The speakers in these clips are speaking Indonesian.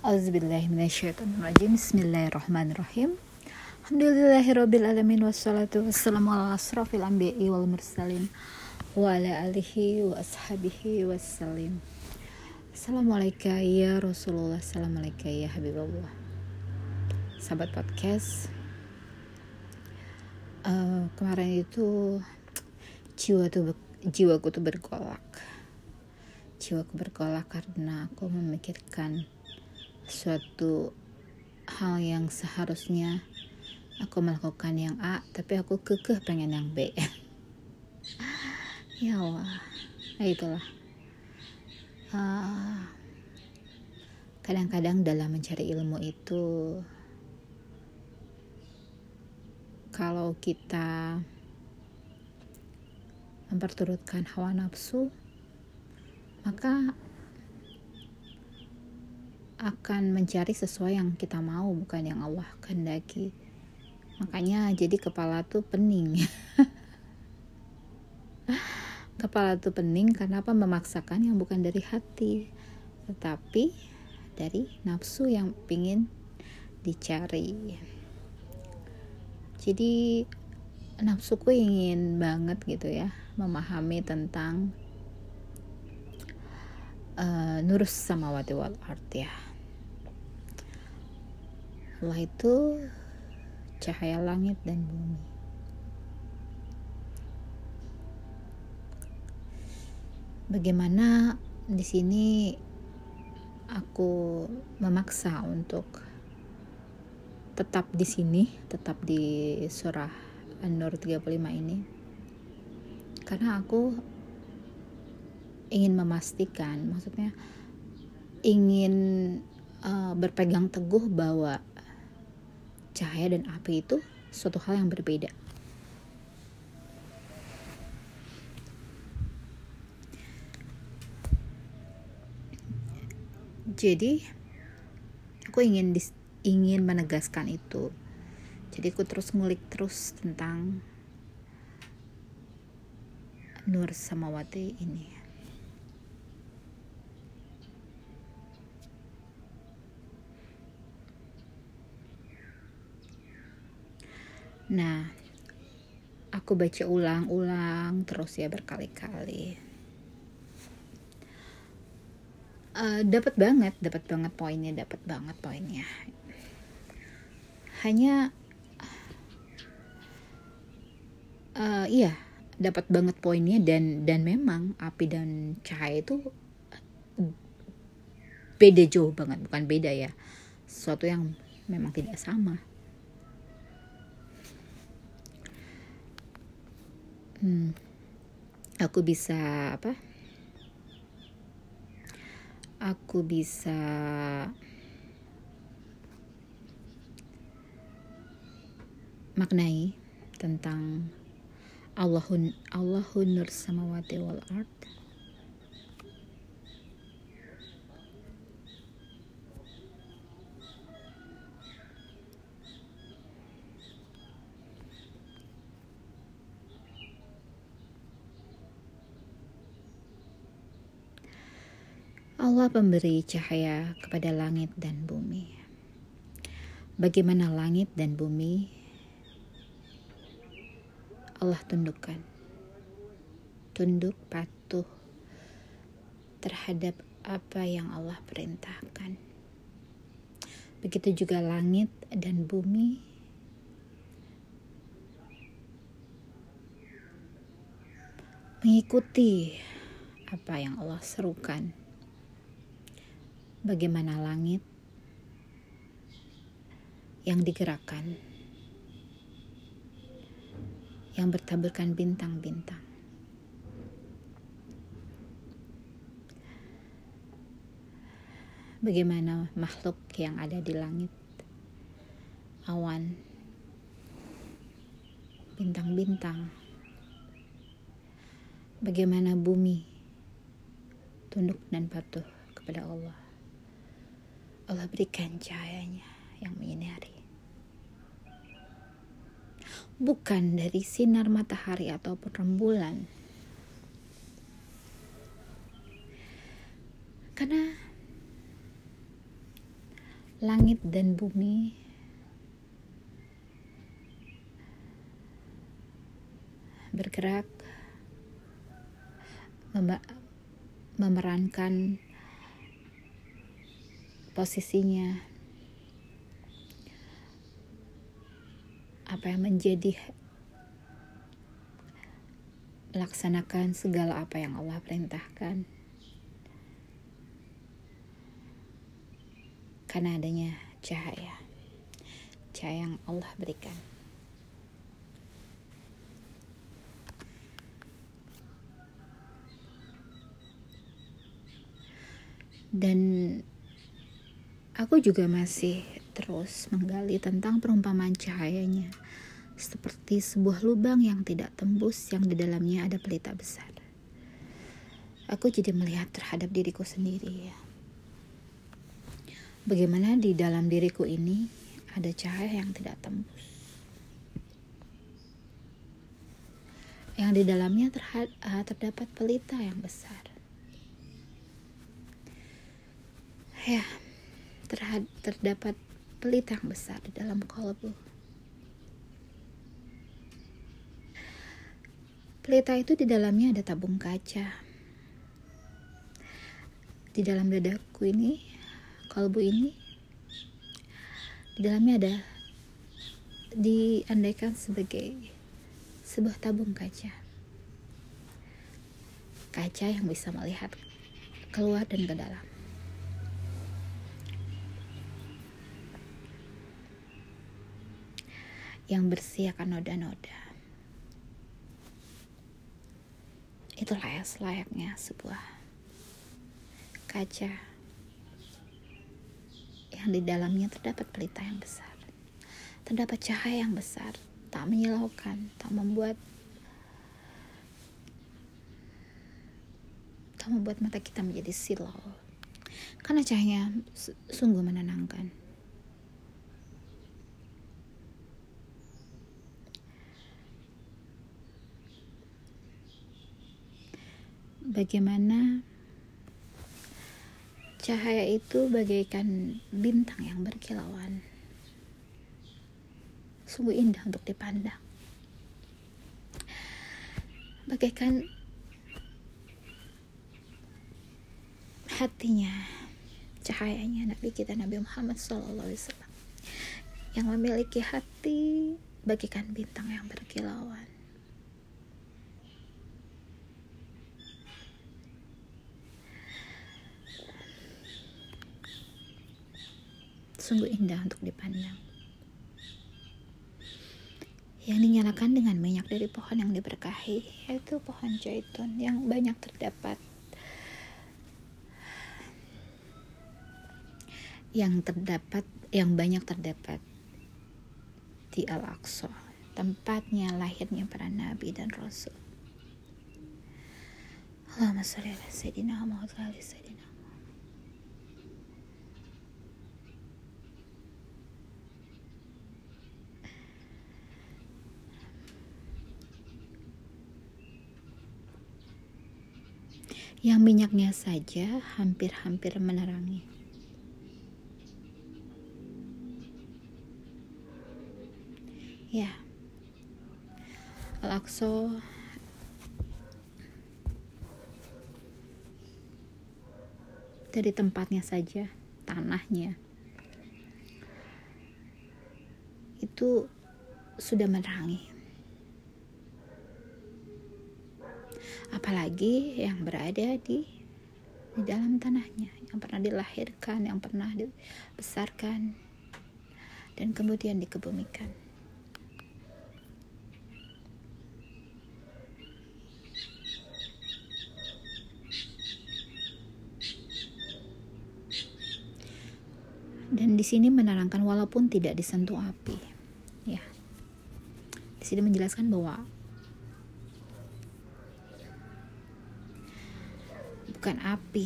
Auzubillahiminasyaitonirrajim Bismillahirrahmanirrahim. Alhamdulillahirrabbilalamin Wassalatu wassalamu ala asrafil anbiya'i wal mursalin Wa ala alihi wa ashabihi wassalim. Assalamualaikum ya Rasulullah. Assalamualaikum ya Habibullah. Sahabat podcast uh, Kemarin itu jiwa tuh jiwaku tuh bergolak. Jiwaku bergolak karena aku memikirkan suatu hal yang seharusnya aku melakukan yang A tapi aku kekeh pengen yang B. Ya Allah nah itulah. Ah, kadang-kadang dalam mencari ilmu itu kalau kita memperturutkan hawa nafsu maka akan mencari sesuai yang kita mau bukan yang Allah kehendaki. Makanya jadi kepala tuh pening. Kepala tuh pening karena apa? Memaksakan yang bukan dari hati tetapi dari nafsu yang pingin dicari. Jadi nafsuku ingin banget gitu ya memahami tentang uh, nurus samawati wal art ya Allah itu cahaya langit dan bumi. Bagaimana di sini aku memaksa untuk tetap di sini, tetap di surah An-Nur 35 ini. Karena aku ingin memastikan, maksudnya ingin uh, berpegang teguh bahwa cahaya dan api itu suatu hal yang berbeda. Jadi aku ingin dis, ingin menegaskan itu. Jadi aku terus ngulik terus tentang Nur Samawati ini. Nah, aku baca ulang-ulang terus ya berkali-kali. Uh, dapat banget, dapat banget poinnya, dapat banget poinnya. Hanya uh, iya, dapat banget poinnya dan dan memang api dan cahaya itu beda jauh banget, bukan beda ya. Sesuatu yang memang tidak sama. Hmm, aku bisa apa? Aku bisa maknai tentang Allahun Allahun nur samawati wal ard Allah pemberi cahaya kepada langit dan bumi. Bagaimana langit dan bumi Allah tundukkan. Tunduk patuh terhadap apa yang Allah perintahkan. Begitu juga langit dan bumi mengikuti apa yang Allah serukan bagaimana langit yang digerakkan, yang bertaburkan bintang-bintang. Bagaimana makhluk yang ada di langit, awan, bintang-bintang, bagaimana bumi tunduk dan patuh kepada Allah. Allah berikan cahayanya yang menyinari. Bukan dari sinar matahari ataupun rembulan. Karena langit dan bumi bergerak memerankan posisinya. Apa yang menjadi laksanakan segala apa yang Allah perintahkan. Karena adanya cahaya. Cahaya yang Allah berikan. Dan aku juga masih terus menggali tentang perumpamaan cahayanya seperti sebuah lubang yang tidak tembus yang di dalamnya ada pelita besar. Aku jadi melihat terhadap diriku sendiri ya. Bagaimana di dalam diriku ini ada cahaya yang tidak tembus. Yang di dalamnya eh, terdapat pelita yang besar. Ya, terdapat pelita yang besar di dalam kolbu. Pelita itu di dalamnya ada tabung kaca. Di dalam dadaku ini, kolbu ini, di dalamnya ada diandaikan sebagai sebuah tabung kaca. Kaca yang bisa melihat keluar dan ke dalam. Yang bersih akan noda-noda. Itulah ya selayaknya sebuah kaca yang di dalamnya terdapat pelita yang besar. Terdapat cahaya yang besar tak menyilaukan tak membuat tak membuat mata kita menjadi silau. Karena cahayanya sungguh menenangkan bagaimana cahaya itu bagaikan bintang yang berkilauan. Sungguh indah untuk dipandang. Bagaikan hatinya, cahayanya Nabi kita Nabi Muhammad SAW yang memiliki hati bagaikan bintang yang berkilauan. Sungguh indah untuk dipandang. Yang dinyalakan dengan minyak dari pohon yang diberkahi, yaitu pohon zaitun yang banyak terdapat yang terdapat yang banyak terdapat di Al-Aqsa, tempatnya lahirnya para nabi dan rasul. Allahumma sholli ala sayyidina Muhammad wa ali sayyidina yang minyaknya saja hampir-hampir menerangi. Ya, Al-Aqsa dari tempatnya saja, tanahnya itu sudah menerangi. Apalagi yang berada di di dalam tanahnya yang pernah dilahirkan yang pernah dibesarkan dan kemudian dikebumikan. Dan di sini menerangkan walaupun tidak disentuh api ya. Di sini menjelaskan bahwa bukan api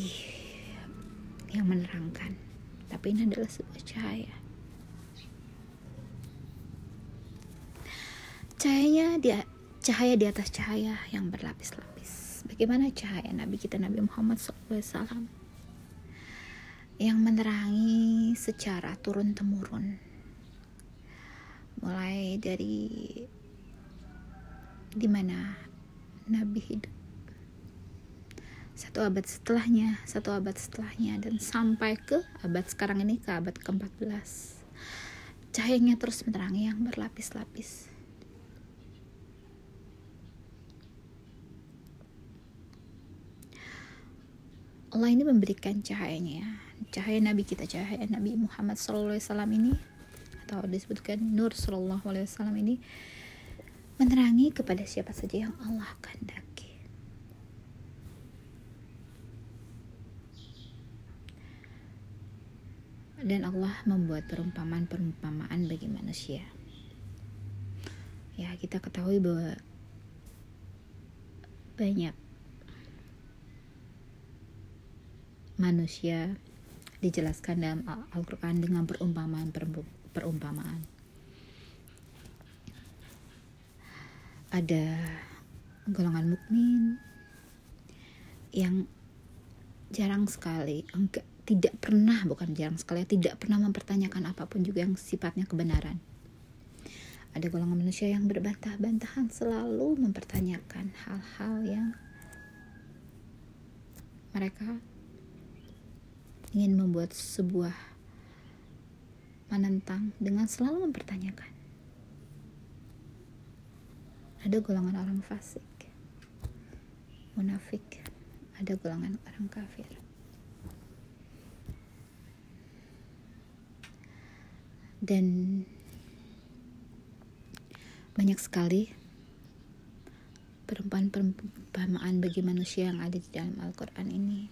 yang menerangkan, tapi ini adalah sebuah cahaya. Cahayanya dia cahaya di atas cahaya yang berlapis-lapis. Bagaimana cahaya Nabi kita Nabi Muhammad SAW? yang menerangi secara turun temurun mulai dari di mana Nabi hidup satu abad setelahnya satu abad setelahnya dan sampai ke abad sekarang ini ke abad ke-14 cahayanya terus menerangi yang berlapis-lapis. Allah ini memberikan cahayanya cahaya Nabi kita cahaya Nabi Muhammad SAW ini atau disebutkan Nur Wasallam ini menerangi kepada siapa saja yang Allah kehendaki. Dan Allah membuat perumpamaan-perumpamaan bagi manusia. Ya, kita ketahui bahwa banyak manusia dijelaskan dalam Al-Quran dengan perumpamaan perumpamaan ada golongan mukmin yang jarang sekali enggak tidak pernah bukan jarang sekali tidak pernah mempertanyakan apa pun juga yang sifatnya kebenaran ada golongan manusia yang berbantah-bantahan selalu mempertanyakan hal-hal yang mereka ingin membuat sebuah menentang dengan selalu mempertanyakan. Ada golongan orang fasik, munafik, ada golongan orang kafir. Dan banyak sekali perumpamaan-perumpamaan bagi manusia yang ada di dalam Al-Quran ini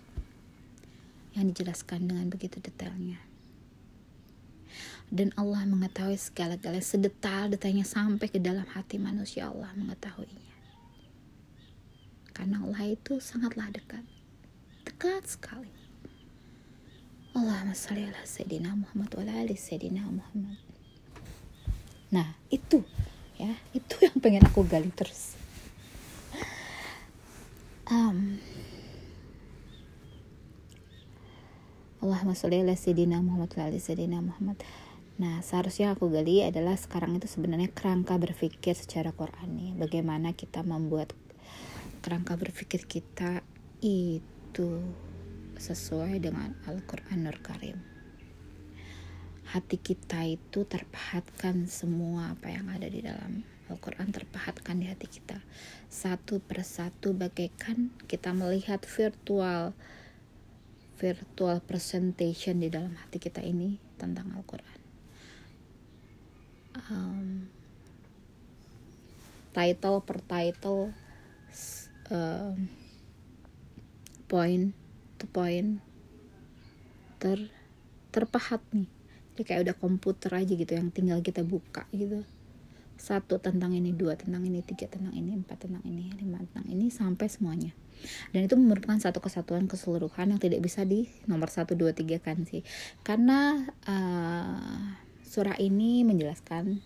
yang dijelaskan dengan begitu detailnya. Dan Allah mengetahui segala-galanya sedetail-detailnya sampai ke dalam hati manusia Allah mengetahuinya. Karena Allah itu sangatlah dekat. Dekat sekali. Allahumma salli ala Sayyidina Muhammad wa ala Sayyidina Muhammad. Nah, itu ya, itu yang pengen aku gali terus. Um, Allahumma sholli ala sayyidina Muhammad wa ala sayyidina Muhammad. Nah, seharusnya aku gali adalah sekarang itu sebenarnya kerangka berpikir secara Qurani. Bagaimana kita membuat kerangka berpikir kita itu sesuai dengan Al-Qur'anul Karim. Hati kita itu terpahatkan semua apa yang ada di dalam Al-Quran terpahatkan di hati kita satu persatu bagaikan kita melihat virtual virtual presentation di dalam hati kita ini tentang Al-Quran. Um, title per title, um, point to point, ter terpahat nih. Jadi kayak udah komputer aja gitu yang tinggal kita buka gitu. Satu tentang ini, dua tentang ini, tiga tentang ini, empat tentang ini, lima tentang ini sampai semuanya dan itu merupakan satu kesatuan keseluruhan yang tidak bisa di nomor satu dua tiga kan sih karena uh, surah ini menjelaskan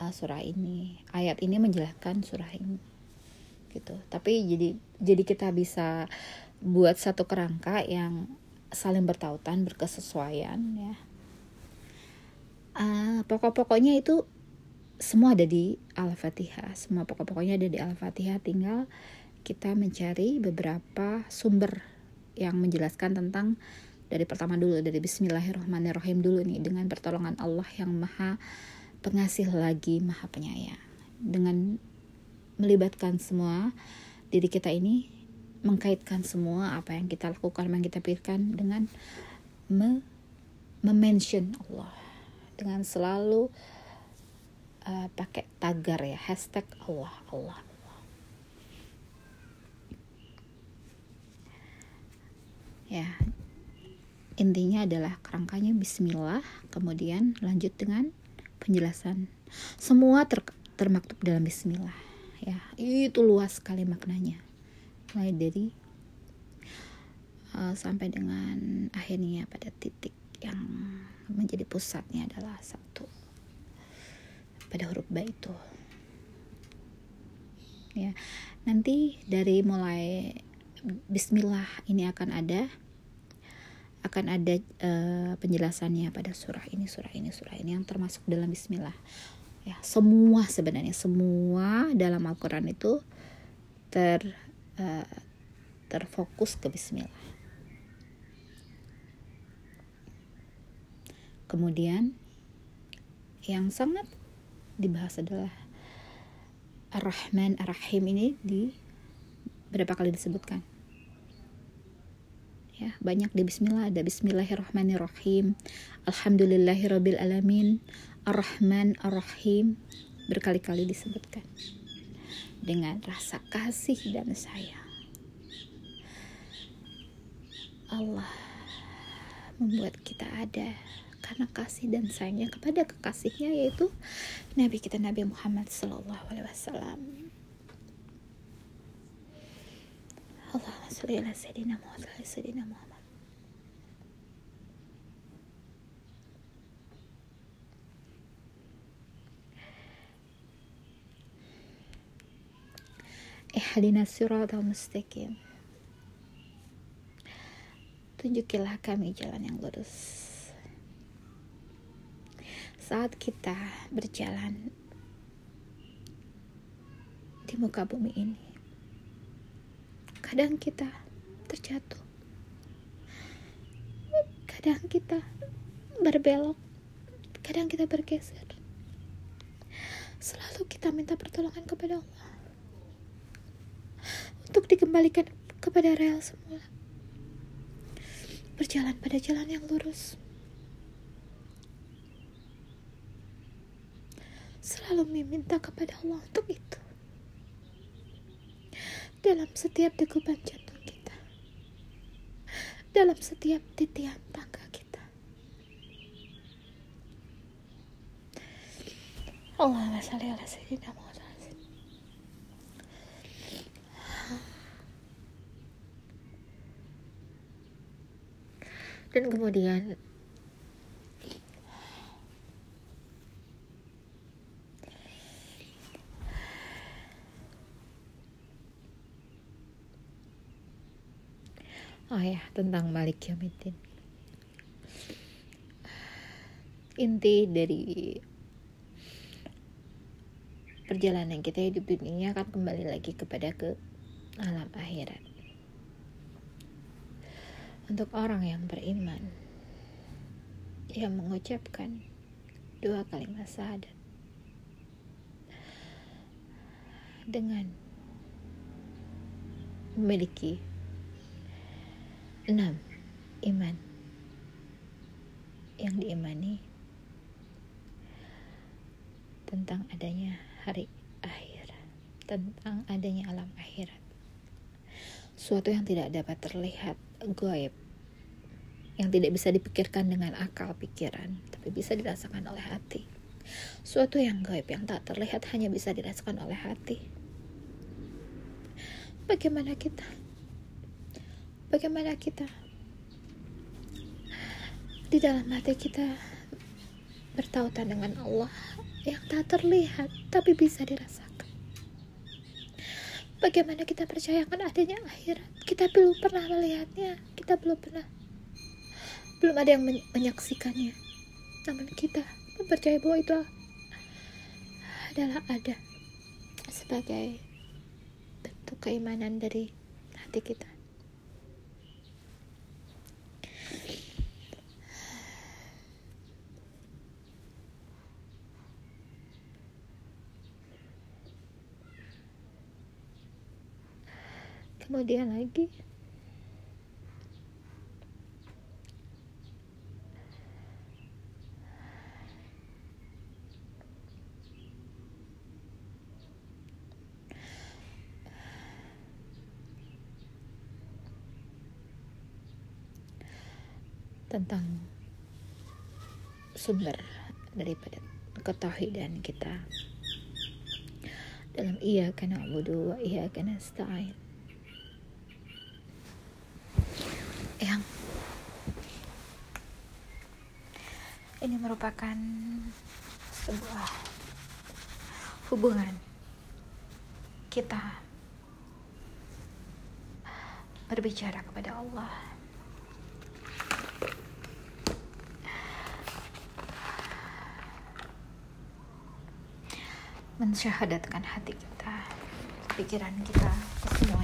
uh, surah ini ayat ini menjelaskan surah ini gitu tapi jadi jadi kita bisa buat satu kerangka yang saling bertautan berkesesuaian ya uh, pokok-pokoknya itu semua ada di Al-Fatihah. Semua pokok-pokoknya ada di Al-Fatihah. Tinggal kita mencari beberapa sumber yang menjelaskan tentang dari pertama dulu dari Bismillahirrahmanirrahim dulu nih dengan pertolongan Allah yang maha pengasih lagi maha penyayang dengan melibatkan semua diri kita ini mengkaitkan semua apa yang kita lakukan yang kita pikirkan dengan me mention Allah. Dengan selalu uh, pakai tagar ya hashtag Allah Allah Allah. Ya intinya adalah kerangkanya Bismillah kemudian lanjut dengan penjelasan. Semua ter termaktub dalam Bismillah ya itu luas sekali maknanya. Mulai dari uh, sampai dengan akhirnya pada titik yang menjadi pusatnya adalah satu pada huruf ba itu. Ya nanti dari mulai Bismillah ini akan ada akan ada uh, penjelasannya pada surah ini surah ini surah ini yang termasuk dalam Bismillah ya semua sebenarnya semua dalam Al-Quran itu ter uh, terfokus ke Bismillah. Kemudian yang sangat dibahas adalah Ar-Rahman Ar-Rahim ini di berapa kali disebutkan? Ya banyak di Bismillah. Ada Bismillahirrahmanirrahim Alhamdulillahirabbil alamin Ar-Rahman Ar-Rahim berkali-kali disebutkan dengan rasa kasih dan sayang Allah membuat kita ada karena kasih dan sayangnya kepada kekasihnya yaitu Nabi kita Nabi Muhammad Sallallahu Alaihi Wasallam. Allahumma sholli ala sayyidina Muhammad wa sayyidina Muhammad. Ihdina siratal mustaqim Tunjukilah kami jalan yang lurus saat kita berjalan di muka bumi ini. Kadang kita terjatuh. Kadang kita berbelok. Kadang kita bergeser. Selalu kita minta pertolongan kepada Allah. Untuk dikembalikan kepada rel semula. Berjalan pada jalan yang lurus. selalu meminta kepada Allah untuk itu. Dalam setiap degupan jantung kita. Dalam setiap titian tangga kita. Ala sayyidina Muhammad. Dan kemudian oh ya tentang Malik Yamiddin inti dari perjalanan kita hidup dunia akan kembali lagi kepada ke alam akhirat untuk orang yang beriman yang mengucapkan dua kalimat syahadat dengan memiliki 6. Iman Yang diimani Tentang adanya hari akhir Tentang adanya alam akhirat Suatu yang tidak dapat terlihat Goib Yang tidak bisa dipikirkan dengan akal pikiran Tapi bisa dirasakan oleh hati Suatu yang gaib yang tak terlihat hanya bisa dirasakan oleh hati Bagaimana kita bagaimana kita di dalam hati kita bertautan dengan Allah yang tak terlihat tapi bisa dirasakan. Bagaimana kita percaya akan adanya akhirat? Kita belum pernah melihatnya, kita belum pernah belum ada yang menyaksikannya. Namun kita percaya bahwa itu adalah ada sebagai bentuk keimanan dari hati kita. Kemudian lagi. Tentang sumber daripada ketauhidan kita. Dalam iya karena wa iya karena stain merupakan sebuah hubungan kita berbicara kepada Allah. Mensyahadatkan hati kita pikiran kita semua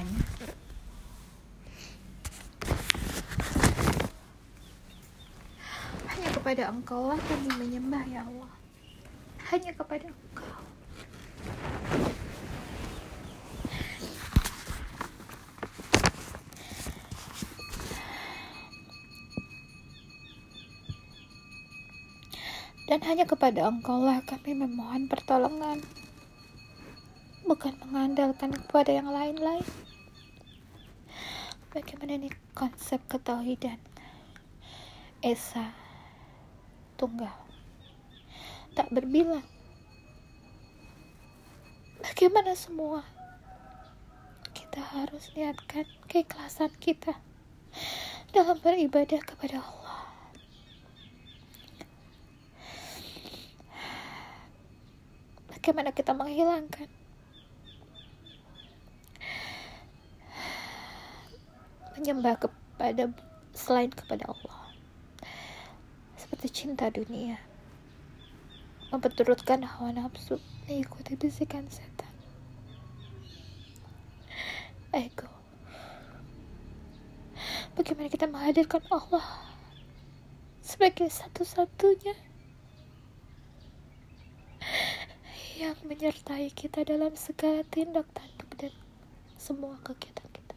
kepada Engkau lah kami menyembah ya Allah. Hanya kepada Engkau. Dan hanya kepada Engkau lah kami memohon pertolongan. Bukan mengandalkan kepada yang lain-lain. Bagaimana ini konsep ketauhidan? Esa tunggal. Tak berbilang. Bagaimana semua? Kita harus niatkan keikhlasan kita dalam beribadah kepada Allah. bagaimana kita menghilangkan menyembah kepada selain kepada Allah seperti cinta dunia. Memperturutkan hawa nafsu mengikuti bisikan setan. Ego. Bagaimana kita menghadirkan Allah sebagai satu-satunya yang menyertai kita dalam segala tindak tanduk dan semua kegiatan kita.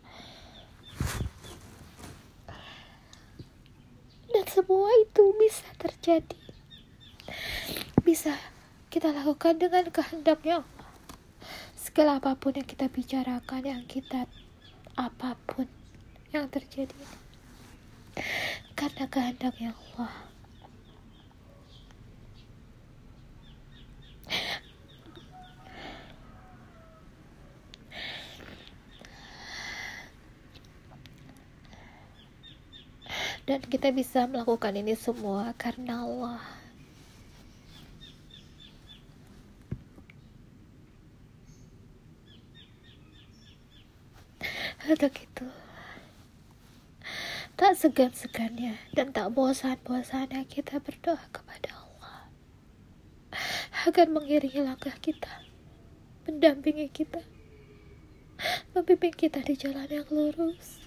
Dan semua itu bisa terjadi. Bisa kita lakukan dengan kehendaknya. Segala apa pun yang kita bicarakan, yang kita apa pun yang terjadi. Karena kehendaknya Allah. Dan kita bisa melakukan ini semua karena Allah. Untuk itu tak segan-segannya dan tak bosan-bosannya kita berdoa kepada Allah agar mengiringi langkah kita mendampingi kita membimbing kita di jalan yang lurus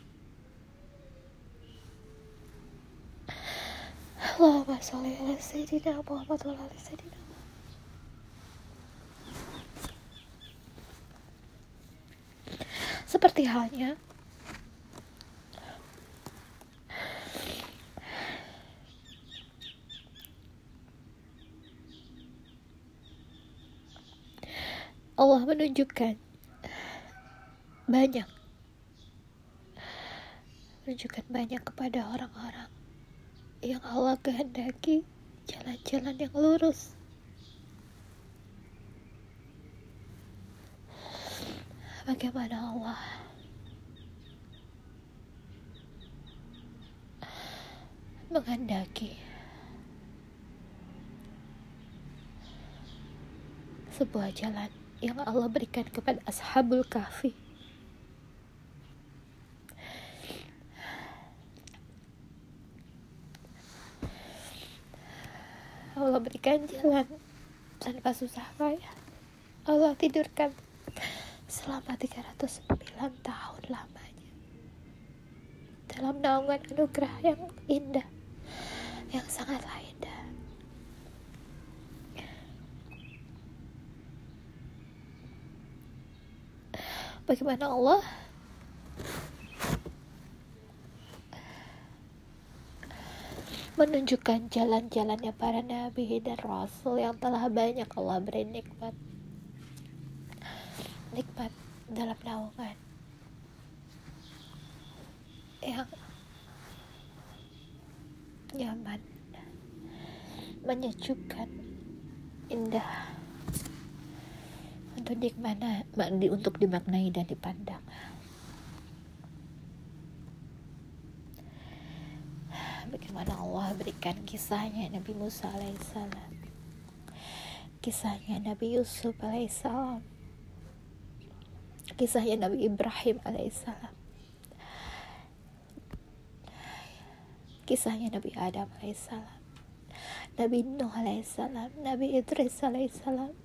Allahumma sholli ala sayyidina Muhammad wa ala sayyidina Seperti halnya Allah menunjukkan banyak menunjukkan banyak kepada orang-orang yang Allah kehendaki jalan-jalan yang lurus. Bagaimana Allah? Menghendaki sebuah jalan yang Allah berikan kepada ashabul kahfi Allah berikan jalan tanpa susah payah. Allah tidurkan selama 309 tahun lamanya. Dalam naungan anugerah yang indah yang sangatlah indah. Bagaimana Allah menunjukkan jalan-jalannya para nabi dan rasul yang telah banyak Allah beri nikmat. Nikmat dalam naungan. Yang nyaman. Menyejukkan. Indah. Untuk di mana untuk dimaknai dan dipandang bagaimana Allah berikan kisahnya Nabi Musa alaihissalam. Kisahnya Nabi Yusuf alaihissalam. Kisahnya Nabi Ibrahim alaihissalam. Kisahnya Nabi Adam alaihissalam. Nabi Nuh alaihissalam. Nabi Idris alaihissalam.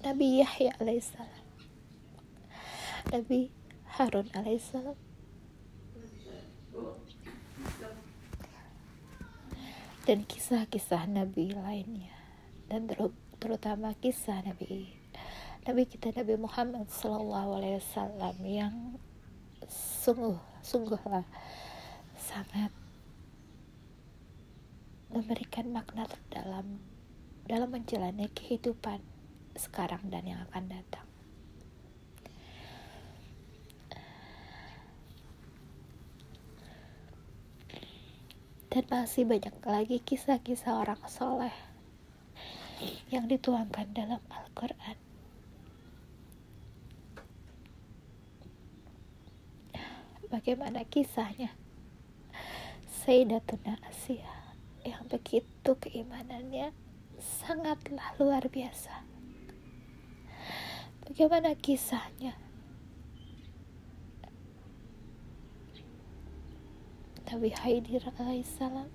Nabi Yahya alaihissalam. Nabi Harun alaihissalam dan kisah-kisah Nabi lainnya dan terutama kisah Nabi Nabi kita Nabi Muhammad Sallallahu Alaihi Wasallam yang sungguh sungguhlah sangat memberikan makna terdalam dalam menjalani kehidupan sekarang dan yang akan datang. Dan masih banyak lagi kisah-kisah orang soleh yang dituangkan dalam Al-Quran. Bagaimana kisahnya? Sayyidatuna Asia yang begitu keimanannya sangatlah luar biasa. Bagaimana kisahnya? Nabi Haidir alaihissalam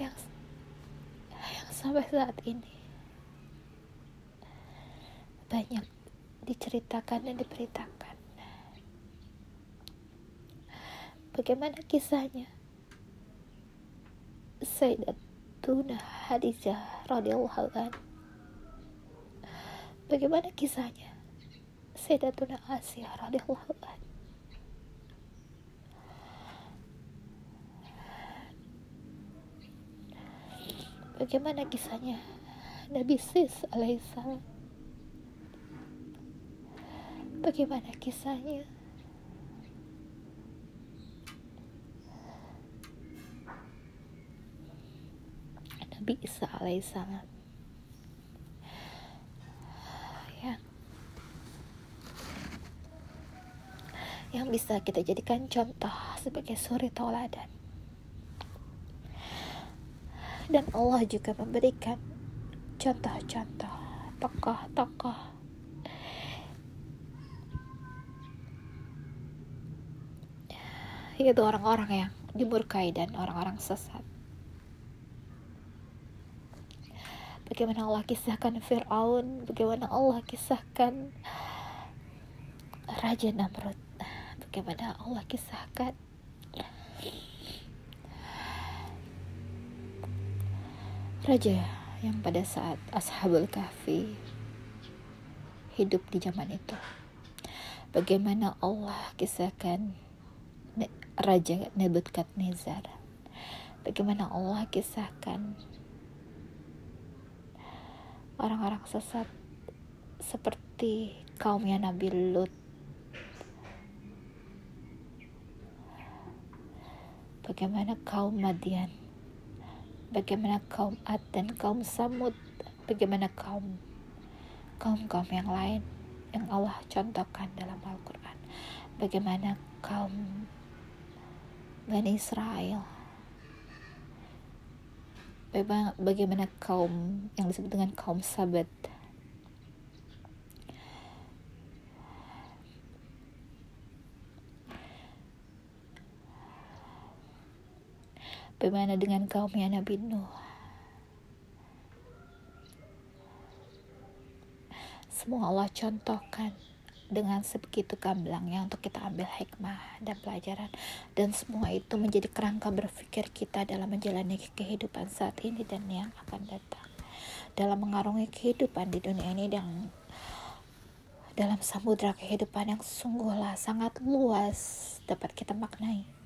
yang yang sampai saat ini banyak diceritakan dan diberitakan. Bagaimana kisahnya? Sayyidatuna Hadijah radhiyallahu anha. Bagaimana kisahnya? Sayyidatuna Asia radhiyallahu anha. Bagaimana kisahnya? Nabi Sis alaihissalam? Bagaimana kisahnya? Nabi Isa alaihissalam. Ya. Yang bisa kita jadikan contoh sebagai suri tauladan dan Allah juga memberikan contoh-contoh tokoh-tokoh. Yaitu orang-orang yang dimurkai dan orang-orang sesat. Bagaimana Allah kisahkan Fir'aun bagaimana Allah kisahkan Raja Namrud bagaimana Allah kisahkan Raja yang pada saat Ashabul Kahfi hidup di zaman itu. Bagaimana Allah kisahkan Raja Nebukadnezar? Bagaimana Allah kisahkan orang-orang sesat seperti kaumnya Nabi Lut? Bagaimana kaum Madian bagaimana kaum Ad dan kaum Samud? Bagaimana kaum kaum-kaum yang lain yang Allah contohkan dalam Al-Quran? Bagaimana kaum Bani Israel? Bagaimana kaum yang disebut dengan kaum sabat bagaimana dengan kaumnya Nabi Nuh? Semua Allah contohkan dengan sebegitu gamblangnya untuk kita ambil hikmah dan pelajaran. Dan semua itu menjadi kerangka berpikir kita dalam menjalani kehidupan saat ini dan yang akan datang. Dalam mengarungi kehidupan di dunia ini dan dalam samudra kehidupan yang sungguhlah sangat luas dapat kita maknai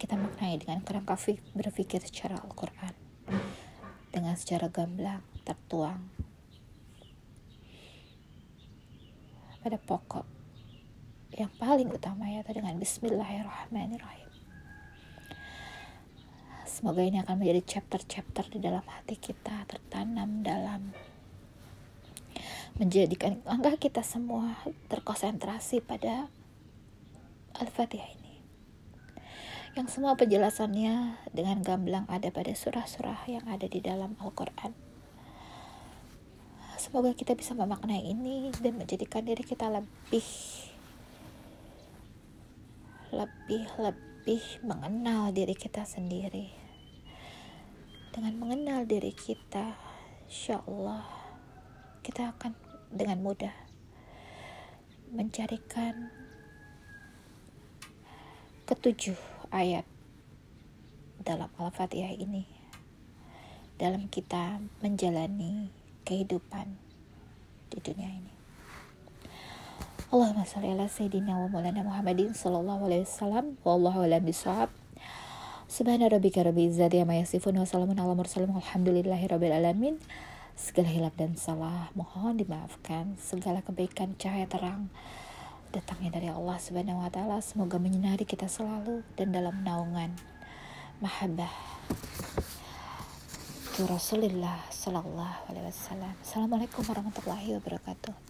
kita maknai dengan kerangka berpikir secara Al-Quran dengan secara gamblang tertuang pada pokok yang paling utama yaitu dengan Bismillahirrahmanirrahim. Semoga ini akan menjadi chapter-chapter di dalam hati kita tertanam dalam menjadikan angka kita semua terkonsentrasi pada Al-Fatihah. Yang semua penjelasannya dengan gamblang ada pada surah-surah yang ada di dalam Al-Quran Semoga kita bisa memaknai ini dan menjadikan diri kita lebih lebih lebih mengenal diri kita sendiri. dengan mengenal diri kita insya Allah kita akan dengan mudah mencarikan ketujuh ayat dalam Al-Fatihah ini dalam kita menjalani kehidupan di dunia ini. Allahumma salli ala sayyidina wa maulana Muhammadin sallallahu alaihi wasallam wallahu a'lam bishawab. Subhana rabbika rabbil izzati amma yasifun wa salamun ala mursalin walhamdulillahi rabbil alamin. Segala hilap dan salah mohon dimaafkan. Segala kebaikan cahaya terang datangnya dari Allah Subhanahu wa taala semoga menyinari kita selalu dan dalam naungan mahabbah Rasulullah sallallahu alaihi wasallam. Assalamualaikum warahmatullahi wabarakatuh.